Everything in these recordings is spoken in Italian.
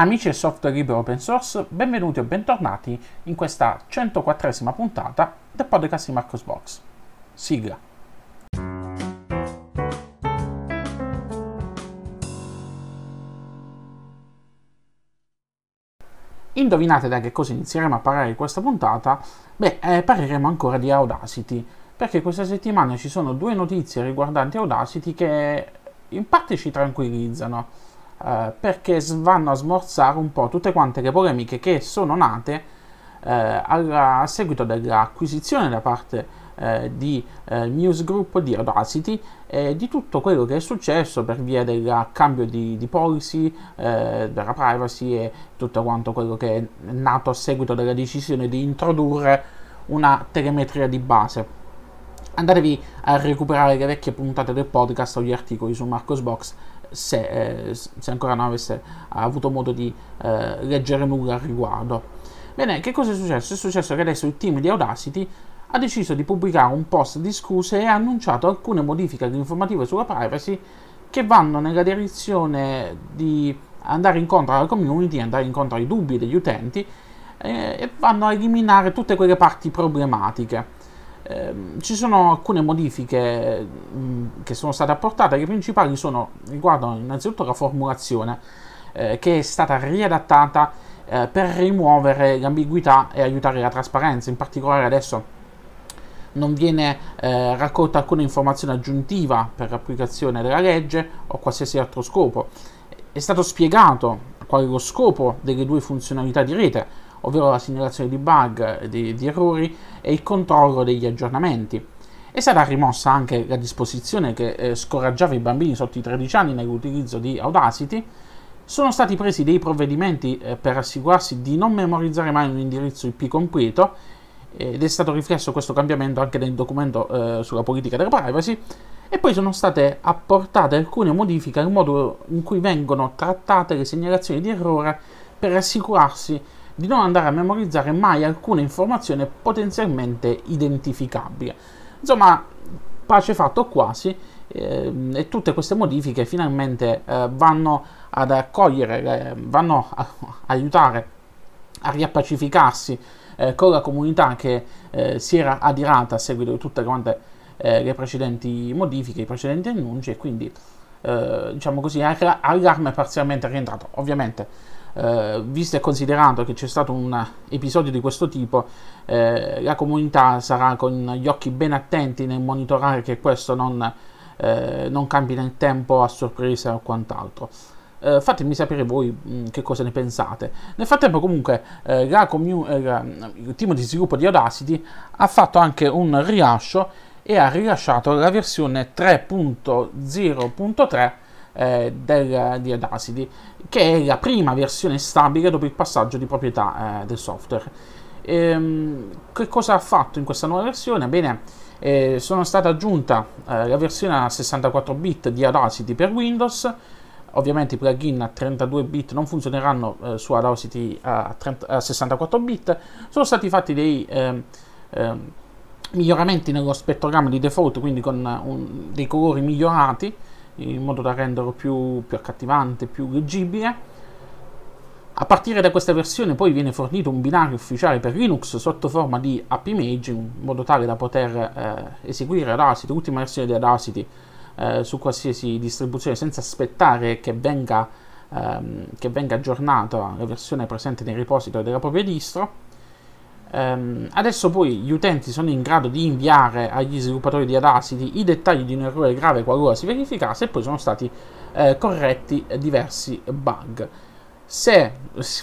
Amici del software libero open source, benvenuti o bentornati in questa 104esima puntata del podcast di Marcos Box. Sigla. Indovinate da che cosa inizieremo a parlare in questa puntata? Beh, eh, parleremo ancora di Audacity, perché questa settimana ci sono due notizie riguardanti Audacity che in parte ci tranquillizzano eh, perché vanno a smorzare un po' tutte quante le polemiche che sono nate eh, alla, a seguito dell'acquisizione da parte eh, di eh, Newsgroup di Audacity e di tutto quello che è successo per via del cambio di, di policy, eh, della privacy e tutto quanto quello che è nato a seguito della decisione di introdurre una telemetria di base. Andatevi a recuperare le vecchie puntate del podcast o gli articoli su Marcosbox se, eh, se ancora non avesse avuto modo di eh, leggere nulla al riguardo. Bene, che cosa è successo? È successo che adesso il team di Audacity ha deciso di pubblicare un post di scuse e ha annunciato alcune modifiche informative sulla privacy che vanno nella direzione di andare incontro alla community, andare incontro ai dubbi degli utenti eh, e vanno a eliminare tutte quelle parti problematiche. Ehm, ci sono alcune modifiche mh, mm, che sono state apportate, le principali sono, riguardano innanzitutto la formulazione eh, che è stata riadattata eh, per rimuovere l'ambiguità e aiutare la trasparenza, in particolare adesso non viene eh, raccolta alcuna informazione aggiuntiva per l'applicazione della legge o qualsiasi altro scopo. È stato spiegato qual è lo scopo delle due funzionalità di rete, ovvero la segnalazione di bug, di, di errori e il controllo degli aggiornamenti. È stata rimossa anche la disposizione che eh, scoraggiava i bambini sotto i 13 anni nell'utilizzo di Audacity. Sono stati presi dei provvedimenti eh, per assicurarsi di non memorizzare mai un indirizzo IP completo ed è stato riflesso questo cambiamento anche nel documento eh, sulla politica della privacy e poi sono state apportate alcune modifiche al modo in cui vengono trattate le segnalazioni di errore per assicurarsi di non andare a memorizzare mai alcuna informazione potenzialmente identificabile. Insomma, pace fatto quasi eh, e tutte queste modifiche finalmente eh, vanno ad accogliere, eh, vanno a, aiutare a riappacificarsi eh, con la comunità che eh, si era adirata a seguito di tutte quante eh, le precedenti modifiche, i precedenti annunci e quindi diciamo così allarme parzialmente rientrato. Ovviamente eh, visto e considerato che c'è stato un episodio di questo tipo, eh, la comunità sarà con gli occhi ben attenti nel monitorare che questo non, eh, non cambi nel tempo a sorpresa o quant'altro. Eh, fatemi sapere voi mh, mm, che cosa ne pensate. Nel frattempo, comunque, eh, commun- eh, la, il team di sviluppo di Audacity ha fatto anche un rilascio e ha rilasciato la versione 3.0.3 eh, del, di Audacity, che è la prima versione stabile dopo il passaggio di proprietà eh, del software. Ehm, che cosa ha fatto in questa nuova versione? Bene, eh, sono stata aggiunta eh, la versione a 64 bit di Audacity per Windows. Ovviamente i plugin a 32 bit non funzioneranno eh, su Audacity a, 30, a, 64 bit. Sono stati fatti dei ehm, ehm, miglioramenti nello spettrogramma di default, quindi con un, dei colori migliorati in modo da renderlo più, più accattivante, più leggibile. A partire da questa versione poi viene fornito un binario ufficiale per Linux sotto forma di app image in modo tale da poter eh, eseguire Audacity, l'ultima versione di Audacity eh, su qualsiasi distribuzione senza aspettare che venga, ehm, che venga aggiornata la versione presente nei repository della propria distro. Um, adesso poi gli utenti sono in grado di inviare agli sviluppatori di Audacity i dettagli di un errore grave qualora si verificasse e poi sono stati eh, corretti diversi bug. Se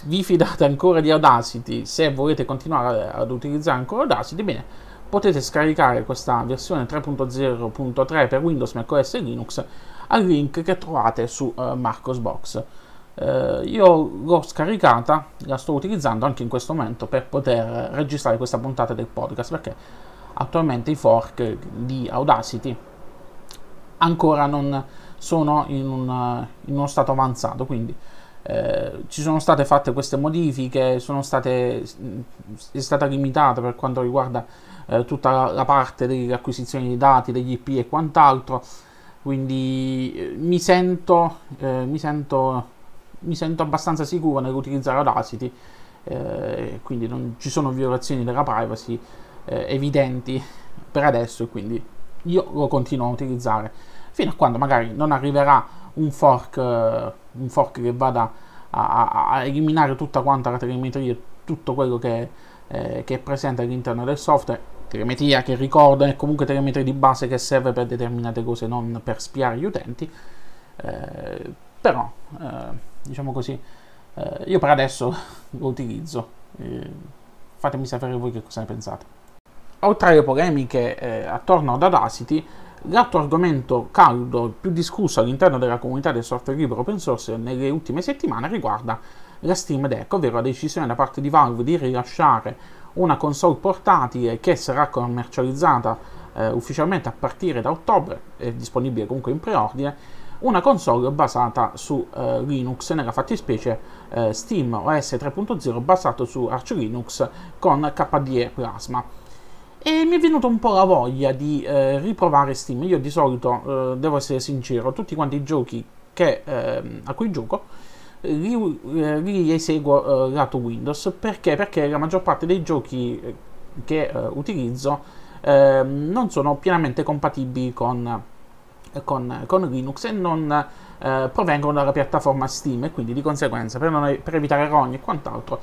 vi fidate ancora di Audacity, se volete continuare ad utilizzare ancora Audacity, bene, potete scaricare questa versione 3.0.3 per Windows, macOS e Linux al link che trovate su uh, Marcosbox. Uh, io l'ho scaricata, la sto utilizzando anche in questo momento per poter registrare questa puntata del podcast perché attualmente i fork di Audacity ancora non sono in, un, in uno stato avanzato, quindi eh, ci sono state fatte queste modifiche, state, è stata limitata per quanto riguarda eh, tutta la, parte delle acquisizioni di dati, degli IP e quant'altro, quindi eh, mi sento, eh, mi sento mi sento abbastanza sicuro nell'utilizzare Audacity, eh, quindi non ci sono violazioni della privacy eh, evidenti per adesso e quindi io lo continuo a utilizzare fino a quando magari non arriverà un fork, eh, un fork che vada a, a, a, eliminare tutta quanta la telemetria, tutto quello che, eh, che è presente all'interno del software telemetria che ricorda e comunque telemetria di base che serve per determinate cose, non per spiare gli utenti. Eh, però, eh, diciamo così, eh, io per adesso lo utilizzo. Eh, fatemi sapere voi che cosa ne pensate. Oltre alle polemiche eh, attorno ad Audacity, l'altro argomento caldo, più discusso all'interno della comunità del software libero open source nelle ultime settimane riguarda la Steam Deck, ovvero la decisione da parte di Valve di rilasciare una console portatile che sarà commercializzata eh, ufficialmente a partire da ottobre, è disponibile comunque in preordine, una console basata su eh, Linux, nella fattispecie eh, Steam OS 3.0 basato su Arch Linux con KDE Plasma. E mi è venuta un po' la voglia di eh, riprovare Steam. Io di solito, eh, devo essere sincero, tutti quanti i giochi che, ehm, a cui gioco li, eh, li eseguo eh, lato Windows perché? perché la maggior parte dei giochi eh, che eh, utilizzo eh, non sono pienamente compatibili con, con, con Linux e non eh, provengono dalla piattaforma Steam e quindi di conseguenza per, non, per evitare rogni e quant'altro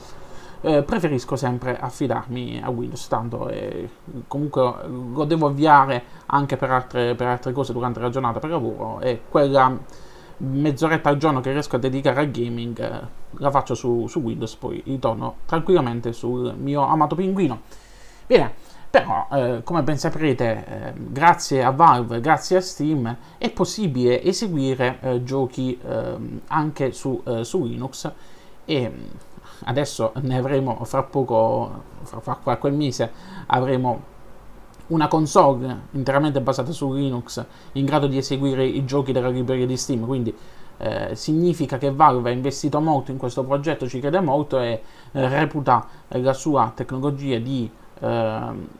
preferisco sempre affidarmi a Windows tanto comunque lo devo avviare anche per altre, per altre cose durante la giornata per lavoro e quella mezz'oretta al giorno che riesco a dedicare al gaming eh, la faccio su, su, Windows, poi ritorno tranquillamente sul mio amato pinguino. Bene, però eh, come ben saprete, eh, grazie a Valve, grazie a Steam, è possibile eseguire eh, giochi ehm, anche su, eh, su, Linux e mm, adesso ne avremo fra poco, fra, fra qualche mese, avremo una console interamente basata su Linux in grado di eseguire i giochi della libreria di Steam, quindi eh, significa che Valve ha investito molto in questo progetto, ci crede molto e eh, reputa la sua tecnologia di,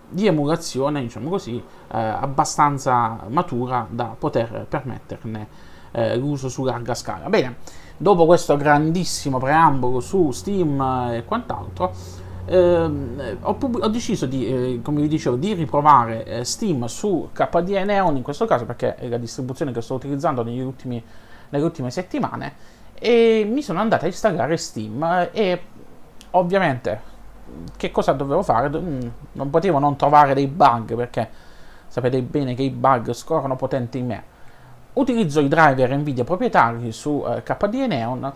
di emulazione, diciamo così, eh, abbastanza matura da poter permetterne eh, l'uso su larga scala. Bene, dopo questo grandissimo preambolo su Steam e quant'altro, eh, ho, ho, deciso di, eh, come vi dicevo, di riprovare eh, Steam su KDE Neon in questo caso perché è la distribuzione che sto utilizzando ultimi, nelle ultime settimane e mi sono andato a installare Steam e ovviamente che cosa dovevo fare? Mm, non potevo non trovare dei bug perché sapete bene che i bug scorrono potenti in me. Utilizzo i driver Nvidia proprietari su eh, KDE Neon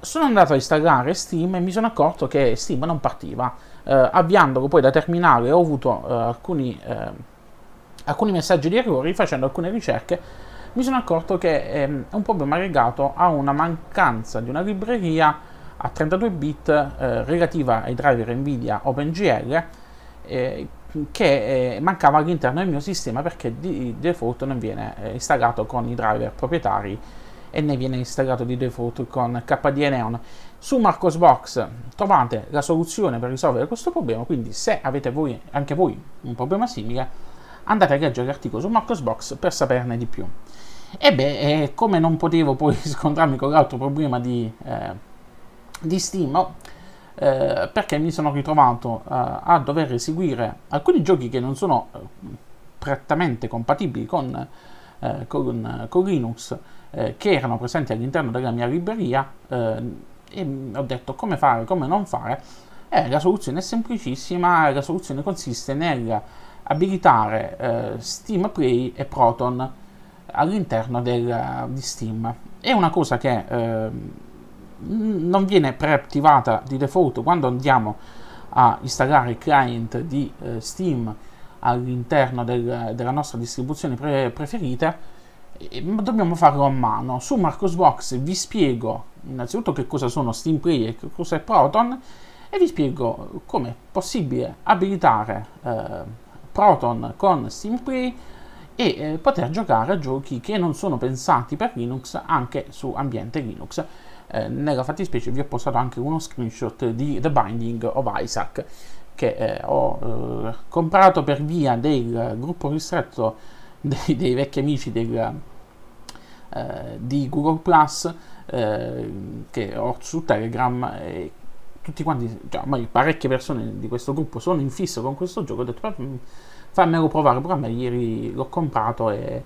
sono andato a installare Steam e mi sono accorto che Steam non partiva. Eh, avviandolo poi da terminale ho avuto eh, alcuni, eh, alcuni, messaggi di errori, facendo alcune ricerche mi sono accorto che ehm, è un problema legato a una mancanza di una libreria a 32 bit eh, relativa ai driver Nvidia OpenGL eh, che eh, mancava all'interno del mio sistema perché di default non viene installato con i driver proprietari e ne viene installato di default con KDE Neon. Su Marcosbox trovate la soluzione per risolvere questo problema, quindi se avete voi, anche voi un problema simile, andate a leggere l'articolo su Marcosbox per saperne di più. E beh, eh, come non potevo poi scontrarmi con l'altro problema di, eh, di Steam, eh, perché mi sono ritrovato eh, a dover eseguire alcuni giochi che non sono eh, prettamente compatibili con, eh, con, con Linux, eh, che erano presenti all'interno della mia libreria e ho detto come fare, come non fare. Eh, la soluzione è semplicissima, la soluzione consiste nel abilitare eh, Steam Play e Proton all'interno del, di Steam. È una cosa che eh, non viene preattivata di default quando andiamo a installare il client di eh, Steam all'interno del, della nostra distribuzione pre- preferita ma dobbiamo farlo a mano. Su Marcosbox vi spiego innanzitutto che cosa sono Steam Play e che cosa è Proton e vi spiego come è possibile abilitare eh, Proton con Steam Play e eh, poter giocare a giochi che non sono pensati per Linux anche su ambiente Linux. Eh, nella fattispecie vi ho postato anche uno screenshot di The Binding of Isaac che eh, ho eh, comprato per via del gruppo ristretto dei, dei vecchi amici del, eh, di Google Plus eh, che ho su Telegram e tutti quanti, cioè, parecchie persone di questo gruppo sono in fissa con questo gioco, ho detto fammelo provare a me, ieri l'ho comprato e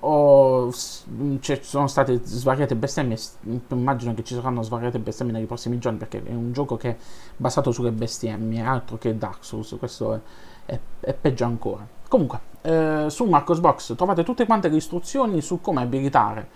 ho, ci sono state svariate bestemmie, immagino che ci saranno svariate bestemmie nei prossimi giorni perché è un gioco che è basato sulle bestemmie, altro che Dark Souls, questo è, è, è peggio ancora. Comunque, eh, su Marcosbox trovate tutte quante le istruzioni su come abilitare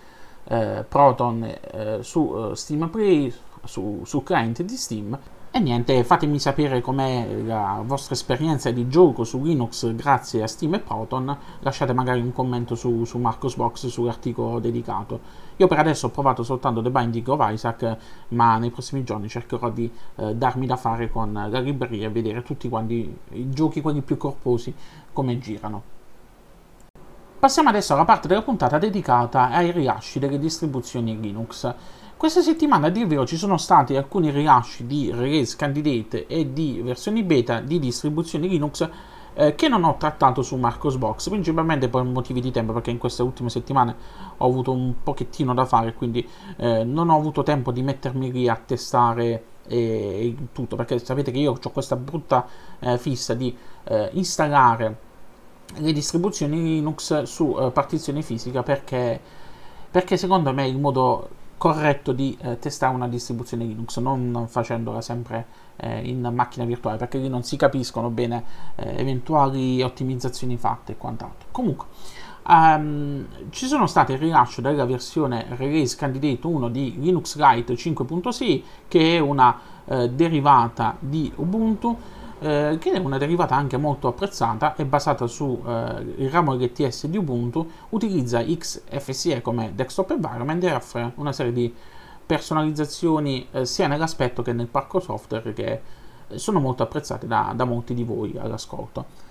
eh, Proton eh, su eh, Steam Play, su, su client di Steam e niente, fatemi sapere com'è la vostra esperienza di gioco su Linux grazie a Steam e Proton, lasciate magari un commento su, su Marcosbox sull'articolo dedicato. Io per adesso ho provato soltanto The Binding of Isaac, ma nei prossimi giorni cercherò di eh, darmi da fare con la libreria e vedere tutti quanti i giochi, quelli più corposi, come girano. Passiamo adesso alla parte della puntata dedicata ai rilasci delle distribuzioni Linux. Questa settimana, a dir vero, ci sono stati alcuni rilasci di release candidate e di versioni beta di distribuzioni Linux eh, che non ho trattato su Marcosbox, principalmente per motivi di tempo, perché in queste ultime settimane ho avuto un pochettino da fare, quindi eh, non ho avuto tempo di mettermi lì a testare e, tutto, perché sapete che io ho questa brutta eh, fissa di eh, installare le distribuzioni Linux su eh, partizione fisica perché, perché secondo me il modo corretto di eh, testare una distribuzione Linux, non facendola sempre eh, in macchina virtuale, perché lì non si capiscono bene eh, eventuali ottimizzazioni fatte e quant'altro. Comunque, um, ci sono state il rilascio della versione Release Candidate 1 di Linux Lite 5.6, che è una eh, derivata di Ubuntu eh, che è una derivata anche molto apprezzata, è basata sul eh, ramo LTS di Ubuntu, utilizza XFCE come desktop environment e offre una serie di personalizzazioni eh, sia nell'aspetto che nel parco software che sono molto apprezzate da, da molti di voi all'ascolto.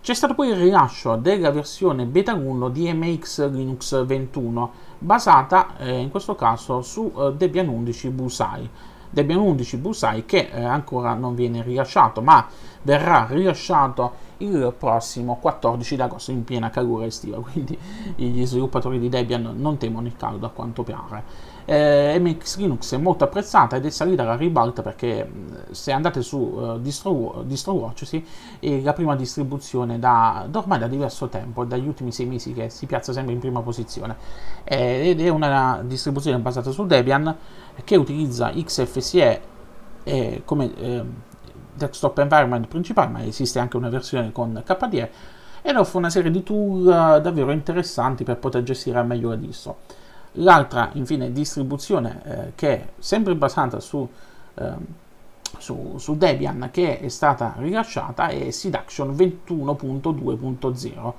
C'è stato poi il rilascio della versione beta 1 di MX Linux 21, basata eh, in questo caso su eh, Debian 11 Busai. Debian 11 Busai che eh, ancora non viene rilasciato, ma verrà rilasciato il prossimo 14 agosto in piena calura estiva, quindi gli sviluppatori di Debian non temono il caldo a quanto pare. Eh, MX Linux è molto apprezzata ed è salita alla ribalta perché se andate su uh, Distro, DistroWatch sì, è la prima distribuzione da, da, ormai da diverso tempo, dagli ultimi sei mesi che si piazza sempre in prima posizione eh, ed è una distribuzione basata su Debian che utilizza XFCE eh, come eh, desktop environment principale, ma esiste anche una versione con KDE ed offre una serie di tool uh, davvero interessanti per poter gestire al meglio la distro. L'altra, infine, distribuzione eh, che è sempre basata su, eh, su, su, Debian, che è stata rilasciata, è Seduction 21.2.0,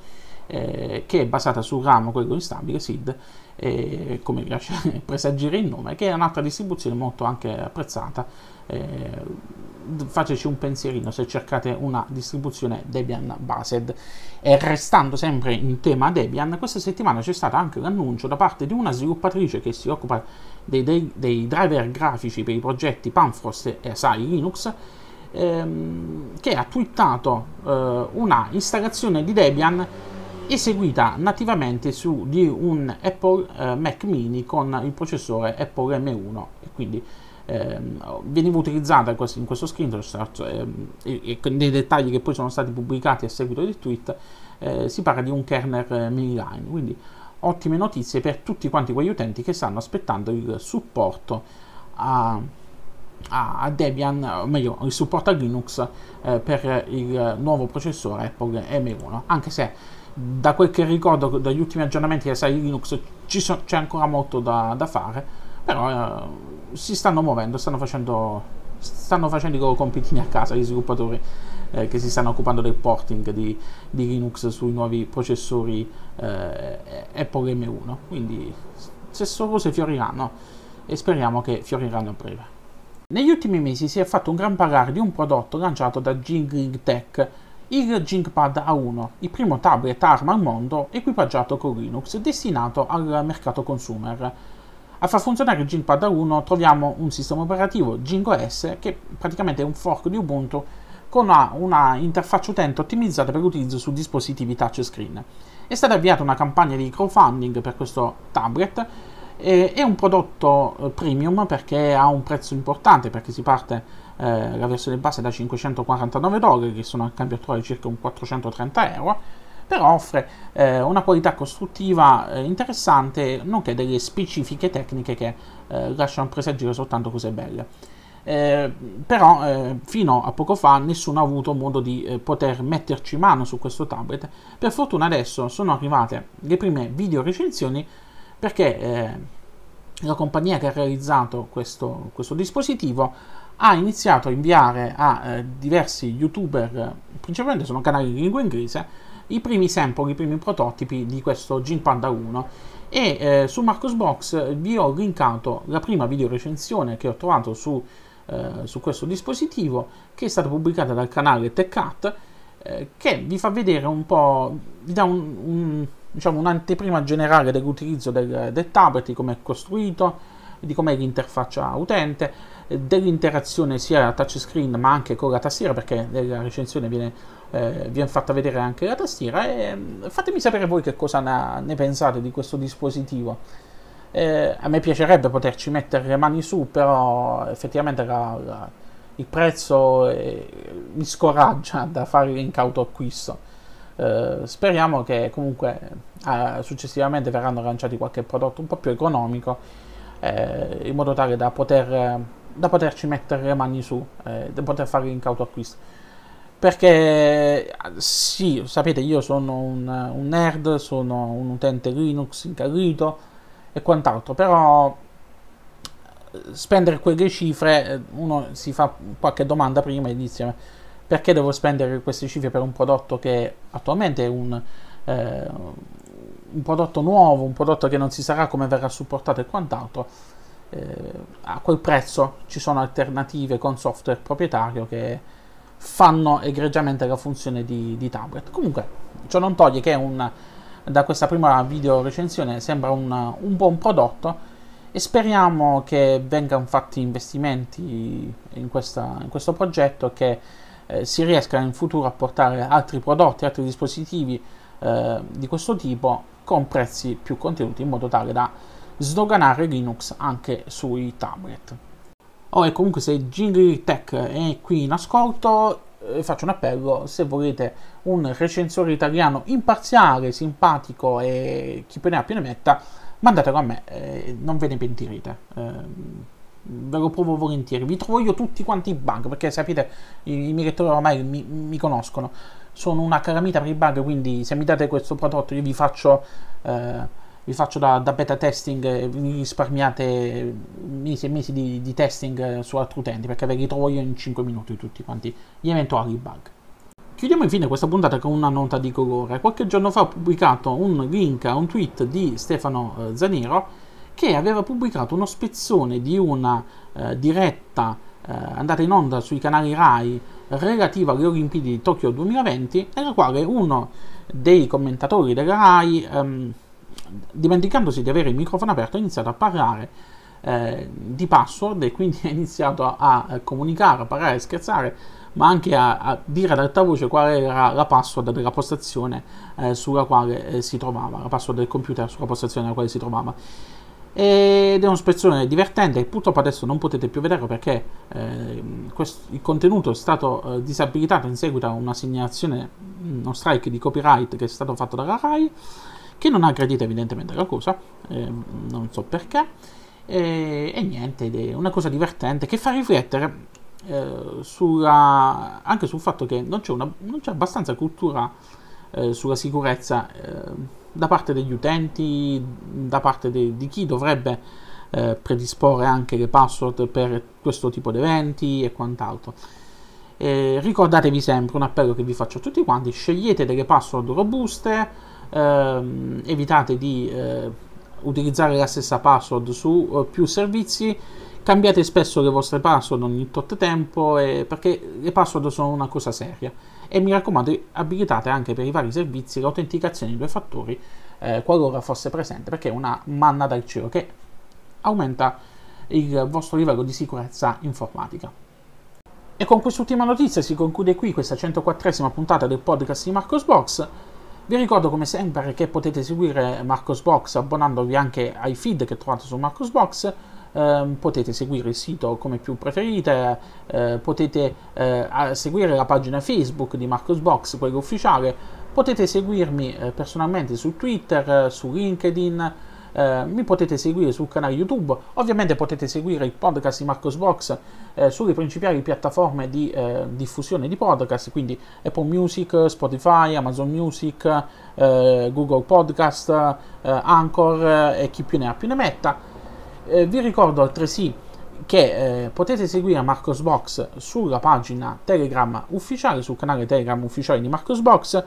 eh, che è basata sul ramo, quello instabile, SID, eh, come riesce a presagire il nome, che è un'altra distribuzione molto anche apprezzata. Eh, fateci un pensierino se cercate una distribuzione Debian Based. E restando sempre in tema Debian, questa settimana c'è stato anche l'annuncio da parte di una sviluppatrice che si occupa dei, dei, dei driver grafici per i progetti Panfrost e Asai Linux, ehm, che ha twittato eh, una installazione di Debian eseguita nativamente su di un Apple eh, Mac mini con il processore Apple M1 e quindi ehm, veniva utilizzata in questo screenshot ehm, nei dettagli che poi sono stati pubblicati a seguito del tweet eh, si parla di un kernel miniline quindi ottime notizie per tutti quanti quegli utenti che stanno aspettando il supporto a, a Debian, o meglio il supporto a Linux eh, per il nuovo processore Apple M1 anche se da quel che ricordo dagli ultimi aggiornamenti di sai Linux so, c'è ancora molto da, da fare, però eh, si stanno muovendo, stanno facendo, stanno facendo i loro compitini a casa gli sviluppatori eh, che si stanno occupando del porting di, di Linux sui nuovi processori eh, Apple M1. Quindi se sono cose fioriranno e speriamo che fioriranno a breve. Negli ultimi mesi si è fatto un gran parlare di un prodotto lanciato da Jingling Tech il GingPad A1, il primo tablet ARM al mondo equipaggiato con Linux, destinato al mercato consumer. A far funzionare il GingPad A1 troviamo un sistema operativo GingOS che praticamente è un fork di Ubuntu con una, una interfaccia utente ottimizzata per l'utilizzo su dispositivi touchscreen. È stata avviata una campagna di crowdfunding per questo tablet è un prodotto eh, premium perché ha un prezzo importante, perché si parte eh, la versione base da 549 dollari, che sono al cambio attuale circa un 430 euro, però offre eh, una qualità costruttiva eh, interessante, nonché delle specifiche tecniche che eh, lasciano presagire soltanto cose belle. Eh, però eh, fino a poco fa nessuno ha avuto modo di eh, poter metterci mano su questo tablet. Per fortuna adesso sono arrivate le prime video recensioni perché eh, la compagnia che ha realizzato questo, questo, dispositivo ha iniziato a inviare a eh, diversi youtuber, principalmente sono canali di lingua inglese, i primi sample, i primi prototipi di questo Gin Panda 1 e eh, su Marcosbox vi ho linkato la prima video recensione che ho trovato su eh, su questo dispositivo che è stata pubblicata dal canale TechCat eh, che vi fa vedere un po', vi dà un, un, diciamo, un'anteprima generale dell'utilizzo del, del tablet, di come è costruito, di com'è l'interfaccia utente, dell'interazione sia touchscreen ma anche con la tastiera perché nella recensione viene, eh, viene fatta vedere anche la tastiera e mm, fatemi sapere voi che cosa ne, pensate di questo dispositivo eh, a me piacerebbe poterci mettere le mani su, però effettivamente la, la, il prezzo eh, mi scoraggia da fare l'incauto acquisto. Eh, speriamo che comunque eh, successivamente verranno lanciati qualche prodotto un po' più economico eh, in modo tale da, poter, da poterci mettere le mani su, eh, da poter fare l'incauto acquisto perché sì, sapete, io sono un, un, nerd, sono un utente Linux incallito, e quant'altro, però eh, spendere quelle cifre, eh, uno si fa qualche domanda prima e inizia perché devo spendere queste cifre per un prodotto che attualmente è un, eh, un prodotto nuovo, un prodotto che non si sarà come verrà supportato e quant'altro. Eh, a quel prezzo ci sono alternative con software proprietario che fanno egregiamente la funzione di, di tablet. Comunque, ciò non toglie che un da questa prima video recensione sembra un, un buon prodotto e speriamo che vengano fatti investimenti in, questa, in questo progetto che eh, si riescano in futuro a portare altri prodotti, altri dispositivi eh, di questo tipo con prezzi più contenuti in modo tale da sdoganare Linux anche sui tablet. Oh, e comunque se Jingle Tech è qui in ascolto, eh, faccio un appello, se volete un recensore italiano imparziale, simpatico e chi più ne ha più ne metta, mandatelo a me, eh, non ve ne pentirete. Eh, ve lo provo volentieri. Vi trovo io tutti quanti i bug, perché sapete, i, i miei lettori ormai mi, mi, conoscono. Sono una calamita per i bug, quindi se mi date questo prodotto io vi faccio... Eh, vi faccio da, da, beta testing e vi risparmiate mesi e mesi di, di, testing su altri utenti perché ve li trovo io in 5 minuti tutti quanti gli eventuali bug. Chiudiamo infine questa puntata con una nota di colore. Qualche giorno fa ho pubblicato un link a un tweet di Stefano eh, Zanero che aveva pubblicato uno spezzone di una eh, diretta eh, andata in onda sui canali RAI relativa alle Olimpiadi di Tokyo 2020 nella quale uno dei commentatori della RAI ehm, dimenticandosi di avere il microfono aperto, ha iniziato a parlare eh, di password e quindi ha iniziato a, a, comunicare, a parlare, a scherzare, ma anche a, a, dire ad alta voce qual era la password della postazione eh, sulla quale eh, si trovava, la password del computer sulla postazione nella quale si trovava. Ed è uno spezzone divertente, purtroppo adesso non potete più vederlo perché eh, questo, il contenuto è stato eh, disabilitato in seguito a una segnalazione, uno strike di copyright che è stato fatto dalla RAI che non ha aggredito evidentemente la cosa, eh, non so perché, e, e, niente, è una cosa divertente che fa riflettere eh, sulla, anche sul fatto che non c'è, una, non c'è abbastanza cultura eh, sulla sicurezza eh, da parte degli utenti, da parte de, di chi dovrebbe eh, predisporre anche le password per questo tipo di eventi e quant'altro. Eh, ricordatevi sempre un appello che vi faccio a tutti quanti: scegliete delle password robuste, ehm, evitate di eh, utilizzare la stessa password su uh, più servizi cambiate spesso le vostre password ogni tot tempo eh, perché le password sono una cosa seria e mi raccomando abilitate anche per i vari servizi l'autenticazione in due fattori eh, qualora fosse presente perché è una manna dal cielo che aumenta il vostro livello di sicurezza informatica. E con quest'ultima notizia si conclude qui questa 104esima puntata del podcast di Marcos Box. Vi ricordo come sempre che potete seguire Marcosbox abbonandovi anche ai feed che trovate su Marcosbox. Eh, potete seguire il sito come più preferite, eh, potete eh, seguire la pagina Facebook di Marcosbox, quella ufficiale, potete seguirmi eh, personalmente su Twitter, su LinkedIn, eh, mi potete seguire sul canale YouTube, ovviamente potete seguire il podcast di Marcosbox eh, sulle principali piattaforme di eh, diffusione di podcast, quindi Apple Music, Spotify, Amazon Music, eh, Google Podcast, eh, Anchor e chi più ne ha più ne metta. vi ricordo altresì che eh, potete seguire Marcosbox sulla pagina Telegram ufficiale, sul canale Telegram ufficiale di Marcosbox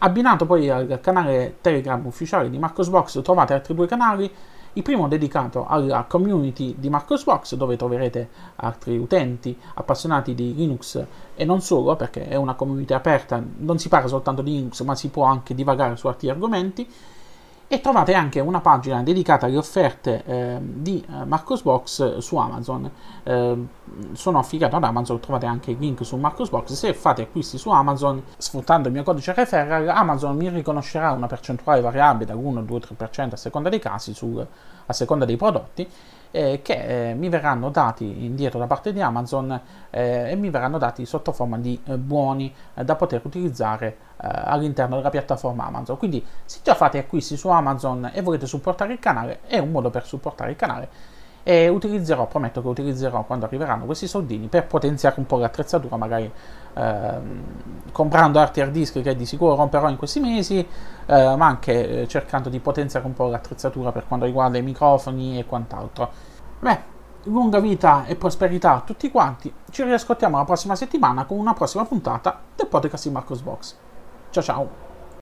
Abbinato poi al canale Telegram ufficiale di Marcosbox trovate altri due canali, il primo dedicato alla community di Marcosbox dove troverete altri utenti appassionati di Linux. E non solo perché è una community aperta, non si parla soltanto di Linux ma si può anche divagare su altri argomenti e trovate anche una pagina dedicata alle offerte eh, di eh, Marcosbox su Amazon. Eh, sono affiliato ad Amazon, trovate anche il link su Marcosbox. Se fate acquisti su Amazon sfruttando il mio codice referral, Amazon mi riconoscerà una percentuale variabile dall'1, 2, 3% a seconda dei casi, sul, a seconda dei prodotti eh, che eh, mi verranno dati indietro da parte di Amazon eh, e mi verranno dati sotto forma di eh, buoni eh, da poter utilizzare eh, all'interno della piattaforma Amazon. Quindi se già fate acquisti su Amazon e volete supportare il canale, è un modo per supportare il canale e utilizzerò, prometto che utilizzerò quando arriveranno questi soldini per potenziare un po' l'attrezzatura, magari ehm, comprando altri hard disk che di sicuro romperò in questi mesi, eh, ma anche eh, cercando di potenziare un po' l'attrezzatura per quanto riguarda i microfoni e quant'altro. Beh, lunga vita e prosperità a tutti quanti, ci riascoltiamo la prossima settimana con una prossima puntata del podcast di Marcos Box. Ciao ciao!